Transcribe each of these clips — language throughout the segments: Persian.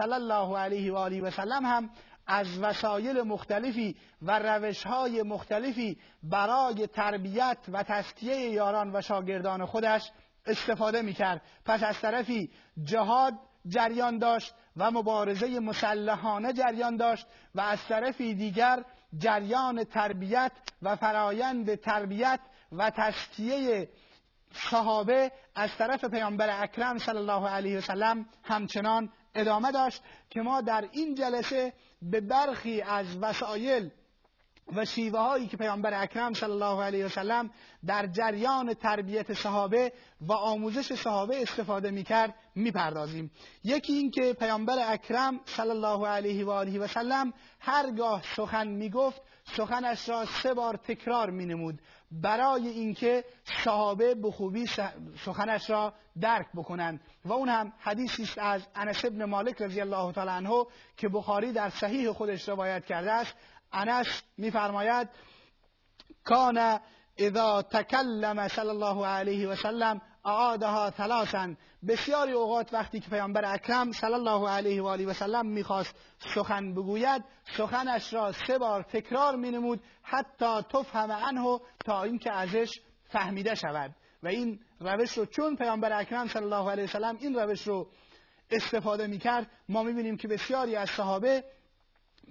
صلی الله علیه و آله و سلم هم از وسایل مختلفی و روشهای مختلفی برای تربیت و تسکیه یاران و شاگردان خودش استفاده می‌کرد. پس از طرفی جهاد جریان داشت و مبارزه مسلحانه جریان داشت و از طرفی دیگر جریان تربیت و فرایند تربیت و تسکیه صحابه از طرف پیامبر اکرم صلی الله علیه و سلم همچنان ادامه داشت که ما در این جلسه به برخی از وسایل و شیوه هایی که پیامبر اکرم صلی الله علیه وسلم در جریان تربیت صحابه و آموزش صحابه استفاده می‌کرد می‌پردازیم. یکی این که پیامبر اکرم صلی الله علیه و آله و سلم هرگاه سخن می‌گفت سخنش را سه بار تکرار مینمود. برای اینکه صحابه به خوبی سخنش را درک بکنند. و اون هم حدیثی است از انس ابن مالک رضی الله تعالی عنه که بخاری در صحیح خودش روایت کرده است. انس میفرماید کان اذا تکلم صلی الله علیه و سلم اعادها ثلاثا. بسیاری اوقات وقتی که پیامبر اکرم صلی الله علیه و آله و سلم می‌خواست سخن بگوید سخنش را سه بار تکرار مینمود حتی تفهم عنه تا اینکه ازش فهمیده شود. و این روش رو چون پیامبر اکرم صلی الله علیه و سلم این روش رو استفاده می‌کرد ما می‌بینیم که بسیاری از صحابه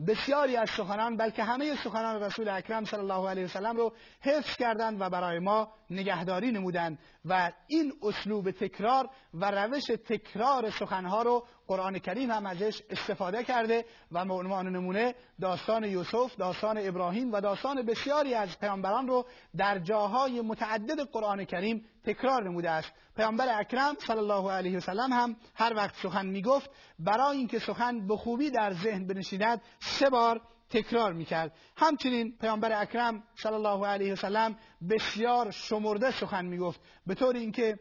بسیاری از سخنان بلکه همه سخنان رسول اکرم صلی الله علیه وسلم رو حفظ کردند و برای ما نگهداری نمودند. و این اسلوب تکرار و روش تکرار سخنها رو قرآن کریم هم ازش استفاده کرده و به عنوان نمونه داستان یوسف، داستان ابراهیم و داستان بسیاری از پیامبران رو در جاهای متعدد قرآن کریم تکرار نموده است پیامبر اکرم صلی الله علیه و سلم هم هر وقت سخن می‌گفت برای اینکه سخن به خوبی در ذهن بنشیند سه بار تکرار می‌کرد. همچنین پیامبر اکرم صلی الله علیه و سلم بسیار شمرده سخن می‌گفت. به طور اینکه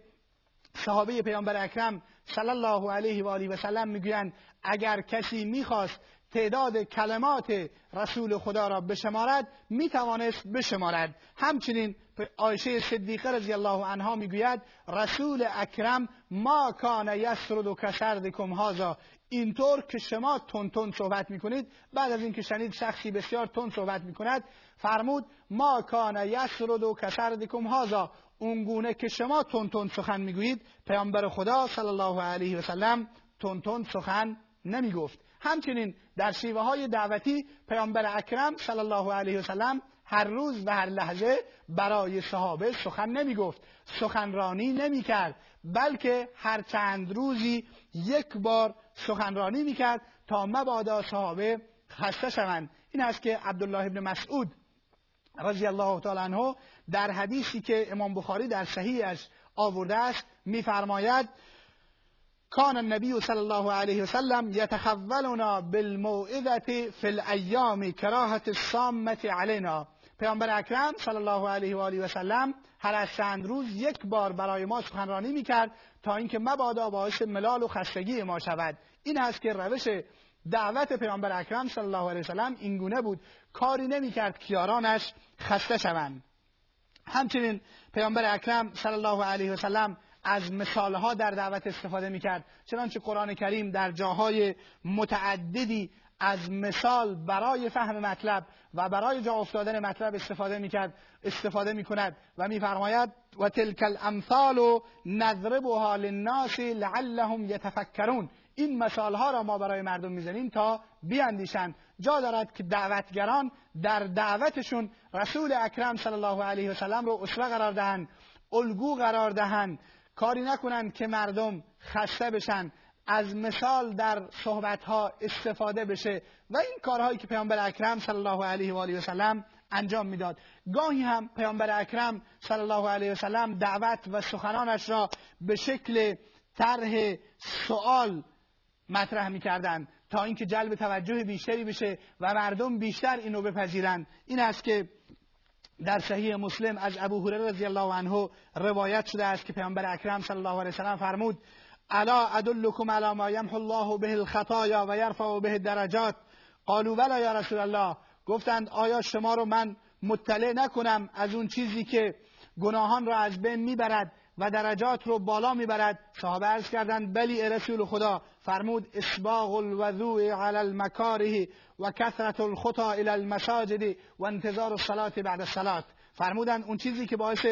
صحابه پیامبر اکرم صلی الله علیه و آله و سلم می‌گویند اگر کسی می‌خواست تعداد کلمات رسول خدا را بشمارد می‌توانست بشمارد. همچنین عایشه صدیقه رضی الله عنها می‌گوید رسول اکرم ما کان یسرد و کسردکم هازا اینطور که شما تون تون صحبت می‌کنید بعد از اینکه شنید شخصی بسیار تون صحبت می‌کند فرمود ما کان یسرد و کسردکم هازا اونگونه که شما تون تون سخن می‌گویید پیامبر خدا صلی الله علیه و سلم تون تون سخن نمی‌گفت. همچنین در شیوه های دعوتی پیامبر اکرم صلی الله علیه و سلم هر روز و هر لحظه برای صحابه سخن نمی گفت سخنرانی نمی کرد بلکه هر چند روزی یک بار سخنرانی می کرد تا مبادا صحابه خسته شوند. این است که عبدالله ابن مسعود رضی الله تعالی عنه در حدیثی که امام بخاری در صحیحش آورده است میفرماید کان النبی صلی الله علیه وسلم یتخولنا بالموعظه فی الایام کراهت الصامه علینا. پیامبر اکرم صلی الله علیه و آله و سلم هر از چند روز یک بار برای ما سخنرانی می‌کرد تا اینکه مبادا باعث ملال و خستگی ما شود. این است که روش دعوت پیامبر اکرم صلی الله علیه و سلم اینگونه بود. کاری نمی‌کرد که یارانش خسته شوند. همچنین پیامبر اکرم صلی الله علیه و سلم از مثالها در دعوت استفاده می‌کرد. چنانچه قرآن کریم در جاهای متعددی از مثال برای فهم مطلب و برای جا افتادن مطلب استفاده می‌کرد استفاده می‌کند و میفرماید و تلک الامثال نضربها للناس لعلهم یتفکرون. این مثال ها را ما برای مردم می‌زنیم تا بیاندیشند. جا دارد که دعوتگران در دعوتشون رسول اکرم صلی الله علیه و سلم رو اسوه قرار دهند الگو قرار دهند. کاری نکنند که مردم خسته بشن. از مثال در صحبت ها استفاده بشه و این کارهایی که پیامبر اکرم صلی الله علیه و آله و سلم انجام می‌داد. گاهی هم پیامبر اکرم صلی الله علیه و سلم دعوت و سخنانش را به شکل طرح سوال مطرح می‌کردند تا اینکه جلب توجه بیشتری بشه و مردم بیشتر اینو بپذیرند. این است که در صحیح مسلم از ابو هریره رضی الله عنه روایت شده است که پیامبر اکرم صلی الله علیه وسلم فرمود الا ادلکم علی ما یمحو الله به الخطایا و یرفع به درجات قالوا بلا یا رسول الله گفتند آیا شما رو من مطلع نکنم از اون چیزی که گناهان را از بین می‌برد و درجات رو بالا می‌برد؟ صحابه عرض کردند بلی رسول خدا. فرمود اسباغ الوضوء علی المکاره. و کثرت الخطا الى المساجد و انتظار الصلاة بعد الصلاة فرمودند اون چیزی که باعث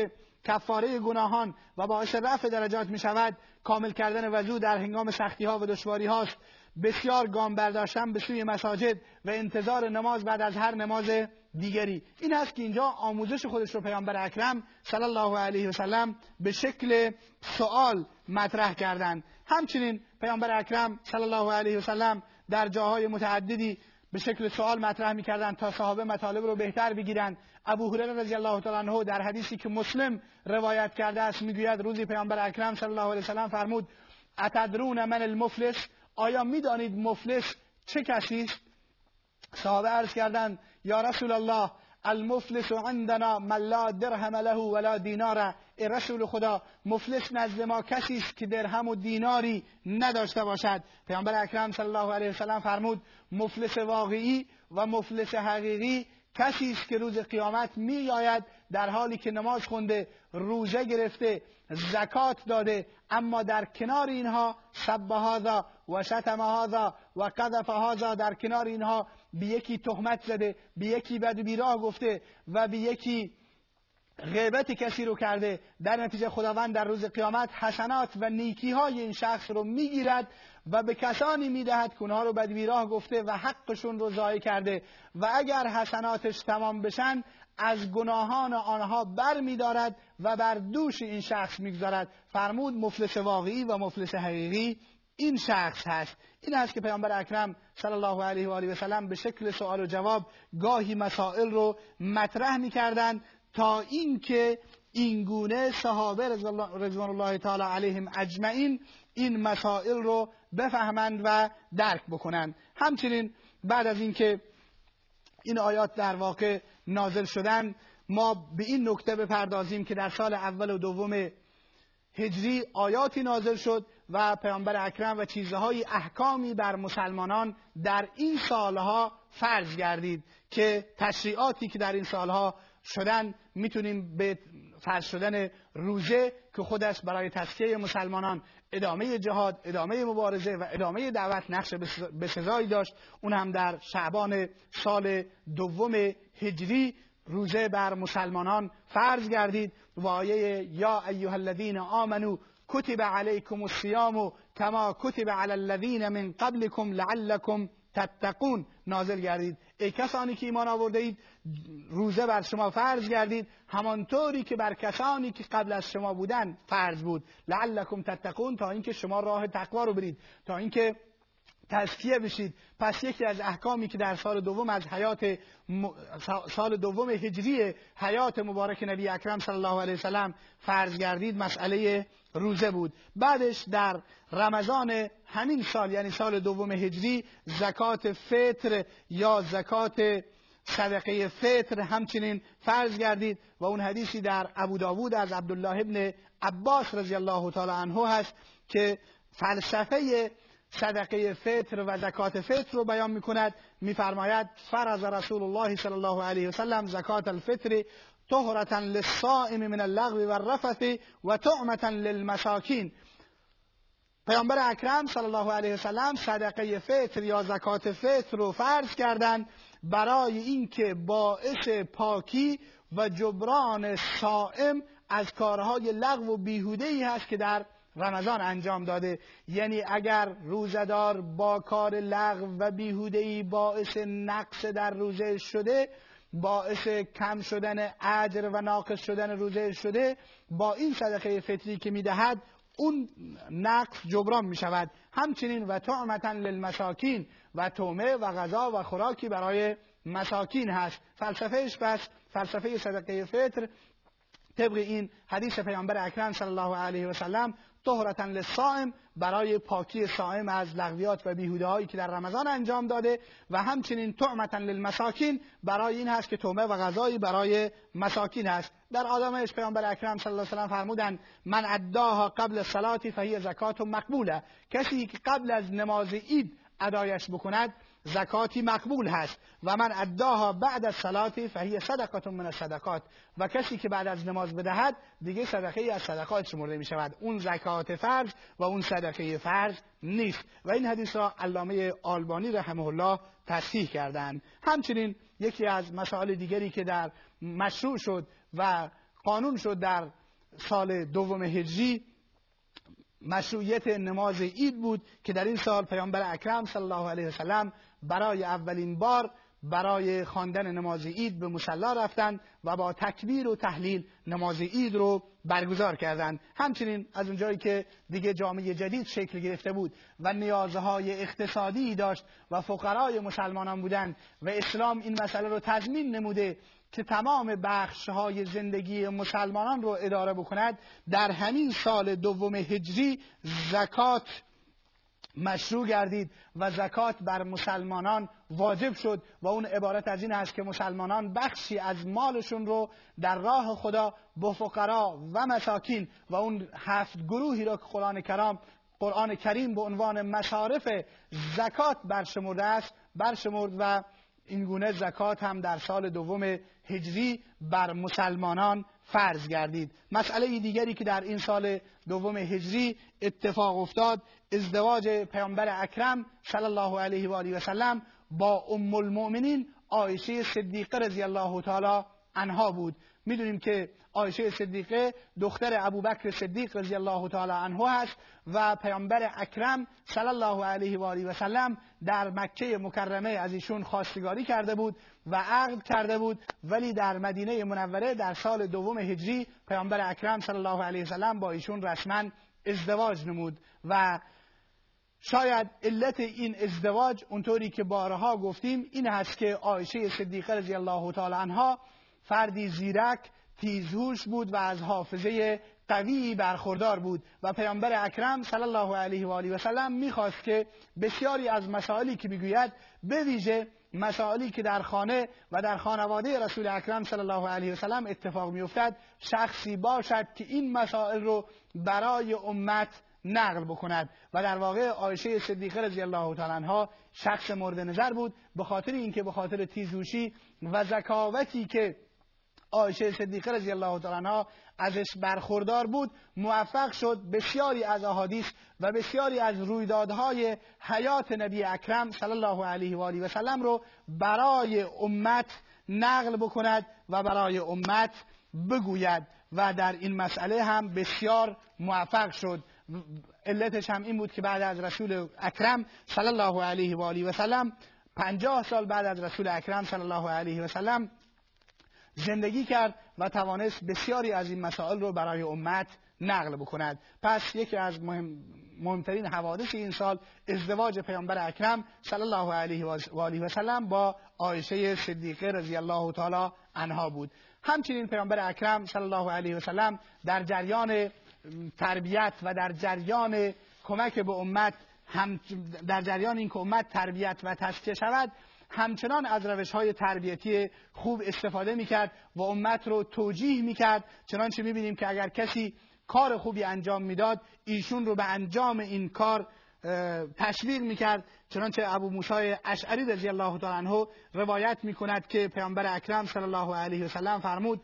کفاره گناهان و باعث رفع درجات می شود کامل کردن وضوع در هنگام سختی ها و دشواری هاست. بسیار گام برداشتن به سوی مساجد و انتظار نماز بعد از هر نماز دیگری. این هست که اینجا آموزش خودش رو پیامبر اکرم صلی الله علیه و سلم به شکل سوال مطرح کردند همچنین پیامبر اکرم صلی الله علیه و سلم در جاهای متعددی به شکل سوال مطرح می‌کردن تا صحابه مطالب رو بهتر بگیرن. ابو هریره رضی الله تعالی عنه در حدیثی که مسلم روایت کرده است می‌گوید روزی پیامبر اکرم صلی الله علیه و سلم فرمود اتدرون من المفلس؟ آیا می‌دانید مفلس چه کسی است؟ صحابه عرض کردند یا رسول الله المفلس عندنا من لا درهم له ولا دینار ای رسول خدا مفلس نزد ما کسی است که درهم و دیناری نداشته باشد. پیامبر اکرم صلی الله علیه وسلم فرمود مفلس واقعی و مفلس حقیقی کسی است که روز قیامت میآید در حالی که نماز خونده روزه گرفته زکات داده اما در کنار اینها سب هذا و شتم هذا و قذف هذا در کنار اینها به یکی تهمت زده به یکی بد بیراه گفته و به یکی غیبت کسی رو کرده. در نتیجه خداوند در روز قیامت حسنات و نیکی های این شخص رو می‌گیرد و به کسانی می‌دهد که اونها رو بدبیراه گفته و حقشون رو ضایع کرده. و اگر حسناتش تمام بشن از گناهان آنها بر میدارد و بر دوش این شخص می‌گذارد. فرمود مفلس واقعی و مفلس حقیقی. این شخص هست. این است که پیامبر اکرم صلی الله علیه و آله و سلم به شکل سوال و جواب گاهی مسائل رو مطرح می‌کردند تا اینکه این گونه صحابه رضوان الله تعالی علیهم اجمعین این مسائل رو بفهمند و درک بکنند. همچنین بعد از اینکه این آیات در واقع نازل شدن ما به این نکته بپردازیم که در سال اول و دوم هجری آیاتی نازل شد و پیامبر اکرم و چیزهای احکامی بر مسلمانان در این سالها فرض گردید که تشریعاتی که در این سالها شدن می‌تونیم به فرض شدن روزه که خودش برای تسکیه مسلمانان ادامه جهاد ادامه مبارزه و ادامه دعوت نقش بسزایی داشت اون هم در شعبان سال دوم هجری روزه بر مسلمانان فرض گردید. و آیه یا ایها الذین آمنو کتب علیکم الصیام کما کتب علی الذین من قبلکم لعلکم تتقون. نازل گردید. ای کسانی که ایمان آورده اید روزه بر شما فرض گردید. همانطوری که بر کسانی که قبل از شما بودن فرض بود. لعلکم تتقون تا اینکه شما راه تقوا رو برید. تا اینکه تزکیه بشید. پس یکی از احکامی که در سال دوم از حیات سال دوم هجری حیات مبارک نبی اکرم صلی الله علیه وسلم فرض گردید مسئله روزه بود. بعدش در رمضان همین سال یعنی سال دوم هجری زکات فطر یا زکات صدقه فطر همچنین فرض گردید و اون حدیثی در ابو داوود از عبدالله ابن عباس رضی الله تعالی عنه هست که فلسفه صدقه فطر و زکات فطر رو بیان می‌کند. میفرماید فرض رسول الله صلی الله علیه وسلم زکات الفطر طهرة للصائم من اللغو والرفث و طعمة للمساکین. پیامبر اکرم صلی الله علیه وسلم صدقه فطر یا زکات فطر رو فرض کردند برای اینکه باعث پاکی و جبران صائم از کارهای لغو و بیهوده ای هست که در رمضان انجام داده. یعنی اگر روزدار با کار لغو و بیهودهی باعث نقص در روزه شده باعث کم شدن اجر و ناقص شدن روزه شده با این صدقه فطری که می‌دهد اون نقص جبران می شود همچنین و طعمتا للمساکین و تومه و غذا و خوراکی برای مساکین هست. فلسفهش پس فلسفه صدقه فطر. طبق این حدیث پیامبر اکرم صلی الله علیه و سلم طهرتا للصائم برای پاکی صائم از لغویات و بیهوده هایی که در رمضان انجام داده و همچنین طعمتا للمساکین برای این هست که تومه و غذایی برای مساکین هست. در آدمش پیامبر اکرم صلی الله علیه و فرمودند من اداها قبل صلاتی فهی زکات مقبوله. کسی که قبل از نماز عید ادایش بکند زکاتی مقبول هست. و من اداها بعد از صلاتی فهی صدقه من الصدقات و کسی که بعد از نماز بدهد دیگه صدقه از صدقات شمرده می شود اون زکات فرض و اون صدقه فرض نیست. و این حدیث را علامه آلبانی رحمه الله تصحیح کردند. همچنین یکی از مسائل دیگری که در مشروع شد و قانون شد در سال دوم هجری مشروعیت نماز عید بود که در این سال پیامبر اکرم صلی الله علیه وسلم برای اولین بار برای خواندن نماز عید به مصلا رفتند و با تکبیر و تحلیل نماز عید رو برگزار کردند. همچنین از اونجایی که دیگه جامعه جدید شکل گرفته بود و نیازهای اقتصادی داشت و فقرای مسلمانان بودند و اسلام این مسئله رو تضمین نموده که تمام بخش های زندگی مسلمانان رو اداره بکند در همین سال دوم هجری زکات مشروع گردید و زکات بر مسلمانان واجب شد و اون عبارت از این است که مسلمانان بخشی از مالشون رو در راه خدا به فقرا و مساکین و اون هفت گروهی را که قرآن کرام قرآن کریم به عنوان مصارف زکات برشمرده است برشمرد و این گونه زکات هم در سال دوم هجری بر مسلمانان فرض گردید. مسئله دیگری که در این سال دوم هجری اتفاق افتاد ازدواج پیامبر اکرم صلی الله علیه و آله و سلم با ام المؤمنین عایشه صدیقه رضی الله تعالی عنها بود. می‌دونیم که عایشه صدیقه دختر ابوبکر صدیق رضی الله تعالی عنه هست و پیامبر اکرم صلی الله علیه و آله و سلم در مکه مکرمه از ایشون خواستگاری کرده بود و عقد کرده بود. ولی در مدینه منوره در سال دوم هجری پیامبر اکرم صلی الله علیه و سلم با ایشون رسما ازدواج نمود و شاید علت این ازدواج اونطوری که بارها گفتیم این هست که عایشه صدیقه رضی الله تعالی عنها فردی زیرک تیزهوش بود و از حافظه قوی برخوردار بود و پیامبر اکرم صلی الله علیه و آله و سلم می‌خواست که بسیاری از مسائلی که می‌گوید به ویژه مسائلی که در خانه و در خانواده رسول اکرم صلی الله علیه و سلم اتفاق میافتد شخصی باشد که این مسائل رو برای امت نقل بکند. و در واقع عایشه صدیقه رضی الله تعالی عنها شخص مورد نظر بود به خاطر اینکه به خاطر تیزوشی و ذکاوتی که عایشه صدیقه رضی الله تعالی عنها ازش برخوردار بود موفق شد بسیاری از احادیث و بسیاری از رویدادهای حیات نبی اکرم صلی الله علیه و آله و سلم رو برای امت نقل بکند و برای امت بگوید و در این مسئله هم بسیار موفق شد. علتش هم این بود که بعد از رسول اکرم صلی الله علیه و آله و سلم پنجاه سال بعد از رسول اکرم صلی الله علیه و سلم زندگی کرد و توانست بسیاری از این مسائل رو برای امت نقل بکند. پس یکی از مهم مهمترین حوادث این سال ازدواج پیامبر اکرم صلی الله علیه و آله و سلم با عایشه صدیقه رضی الله تعالی عنها بود. همچنین پیامبر اکرم صلی الله علیه و سلم در جریان تربیت و در جریان کمک به امت هم در جریان این که امت تربیت و تسکیه شود همچنان از روش های تربیتی خوب استفاده می‌کرد و امت رو توجیه می‌کرد. چنانچه می‌بینیم که اگر کسی کار خوبی انجام می‌داد ایشون رو به انجام این کار تشویق می‌کرد. چنانچه ابو موسی اشعری رضی الله تعالی عنه روایت می‌کند که پیامبر اکرم صلی الله علیه و سلم فرمود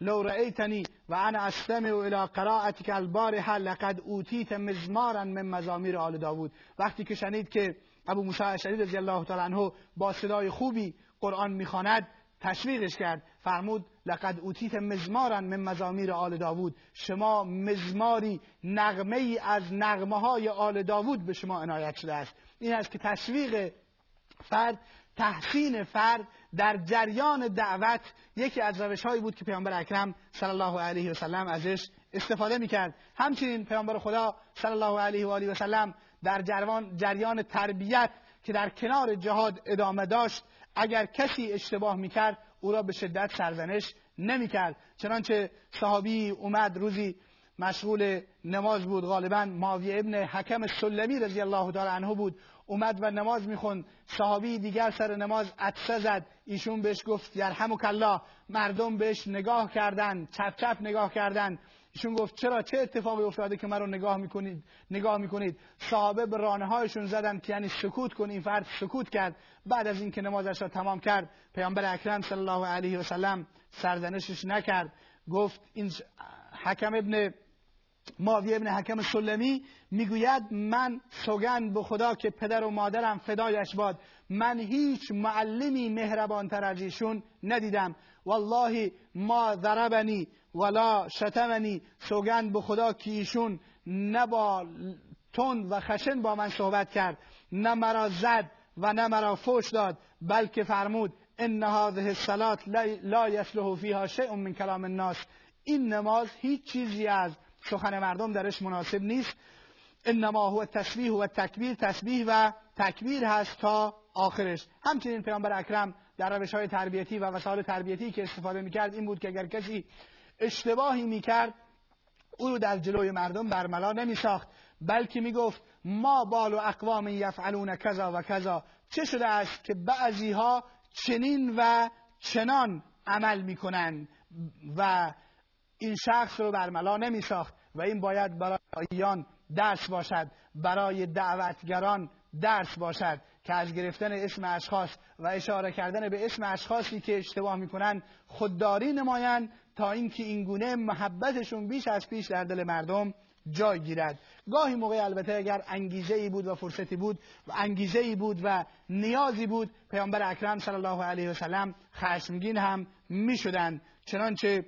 لو رأيتني وانا استمع الى قراءتك البارحه لقد اوتیت مزمارا من مزامیر آل داوود وقتی که شنید که ابو موسی اشعری رضی الله تعالی عنه با صدای خوبی قرآن می‌خواند تشویقش کرد. فرمود لقد اوتیت مزمارا من مزامیر آل داوود. شما مزماری نغمه ای از نغمه های آل داوود به شما عنایت شده است. این است که تشویق فرد تحسین فرد در جریان دعوت یکی از روش هایی بود که پیامبر اکرم صلی الله علیه و سلم ازش استفاده می‌کرد. همچنین پیامبر خدا صلی الله علیه و آله و سلم در جریان, تربیت که در کنار جهاد ادامه داشت اگر کسی اشتباه می‌کرد او را به شدت سرزنش نمی‌کرد. چنانچه صحابی اومد روزی مشغول نماز بود غالبا ماوی ابن حکم سلمی رضی الله تعالی عنه بود. اومد و نماز می‌خوند. صحابی دیگر سر نماز عطسه زد. ایشون بهش گفت یرحمک الله. مردم بهش نگاه کردن چپ چپ نگاه کردن ایشون گفت چرا؟ چه اتفاقی افتاده که مرا نگاه می‌کنید؟ نگاه می‌کنید. صحابه به رانه هایشون زدن که یعنی سکوت کن این فرد سکوت کرد. بعد از اینکه نمازش را تمام کرد پیامبر اکرم صلی الله علیه و سلم سرزنشش نکرد. گفت این حکم ابن ماوی ابن حکم سلمی می‌گوید من سوگند به خدا که پدر و مادرم فدایش باد. من هیچ معلمی مهربانتر از ایشون ندیدم. والله ما ضربنی ولا شتمنی سوگند به خدا که ایشون نه با تند و خشن با من صحبت کرد نه مرا زد و نه مرا فوش داد بلکه فرمود ان هذه الصلاه لا یصلح فیها شیء من کلام الناس. این نماز هیچ چیزی از سخن مردم درش مناسب نیست. انما هو تسبیح و تکبیر تسبیح و تکبیر هست تا آخرش. همچنین پیامبر اکرم در روش های تربیتی و وسایل تربیتی که استفاده می‌کرد این بود که اگر کسی اشتباهی می‌کرد. او رو در جلوی مردم برملا نمیساخت بلکه می‌گفت ما بال و اقوام یفعلون کذا و کذا. چه شده است که بعضی ها چنین و چنان عمل می‌کنند و این شخص رو برملا نمی ساخت و این باید برای ایان درس باشد برای دعوتگران درس باشد که از گرفتن اسم اشخاص و اشاره کردن به اسم اشخاصی که اشتباه می‌کنن خودداری نمایند تا اینکه این گونه محبتشون بیش از پیش در دل مردم جای گیرد. گاهی موقع البته اگر انگیزه ای بود و فرصتی بود و انگیزه ای بود و نیازی بود پیامبر اکرم صلی الله علیه و سلم خشمگین هم می‌شدند. چنانچه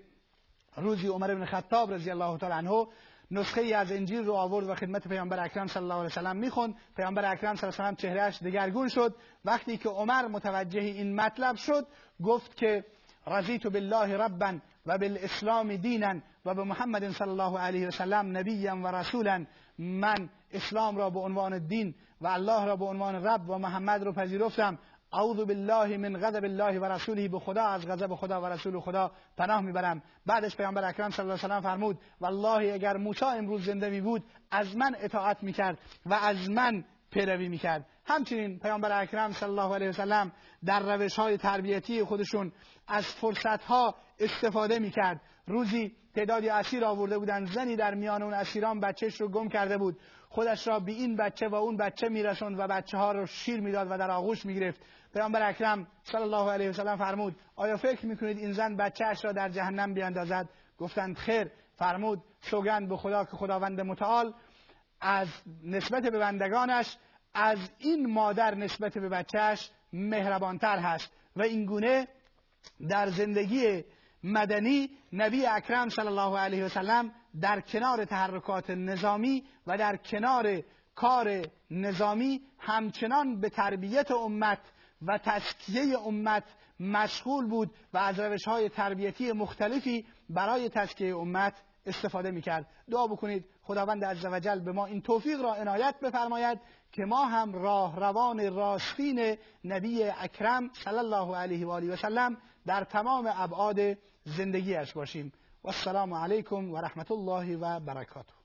روزی عمر بن خطاب رضی الله تعالی عنه نسخه ای از انجیل رو آورد و خدمت پیامبر اکرم صلی الله علیه و سلم می‌خوند. پیامبر اکرم صلی الله علیه و سلم چهرهش دگرگون شد. وقتی که عمر متوجه این مطلب شد گفت که رضیت بالله ربا و بالاسلام دینا و به محمد صلی الله علیه و سلم نبیا و رسولا من اسلام را به عنوان دین و الله را به عنوان رب و محمد رو پذیرفتم. اعوذ بالله من غضب الله و رسوله. به خدا از غضب خدا و رسول خدا پناه می‌برم. بعدش پیامبر اکرم صلی الله علیه و فرمود والله اگر موسی امروز زنده می بود از من اطاعت می‌کرد و از من پیروی می‌کرد. همچنین پیامبر اکرم صلی الله علیه و سلم در روش های تربیتی خودشون از فرصت ها استفاده می‌کرد. روزی تعدادی اسیر آورده بودن زنی در میان اون اسیران بچهش رو گم کرده بود. خودش را به این بچه و اون بچه میرسوند و بچه ها رو شیر می‌داد و در آغوش می‌گرفت. پیامبر اکرم صلی الله علیه و سلم فرمود آیا فکر می‌کنید این زن بچهش را در جهنم بیاندازد؟ گفتند خیر. فرمود سوگند به خدا که خداوند متعال از نسبت به بندگانش از این مادر نسبت به بچهش مهربانتر هست و این گونه در زندگی مدنی نبی اکرم صلی الله علیه و سلم در کنار تحرکات نظامی و در کنار کار نظامی همچنان به تربیت امت و تسکیه امت مشغول بود و از روش های تربیتی مختلفی برای تسکیه امت استفاده می‌کرد. دعا بکنید. خداوند عزوجل به ما این توفیق را عنایت بفرماید که ما هم راه روان راستین نبی اکرم صلی الله علیه و آله و سلم در تمام ابعاد زندگیش باشیم. و السلام علیکم و رحمت الله و برکاته.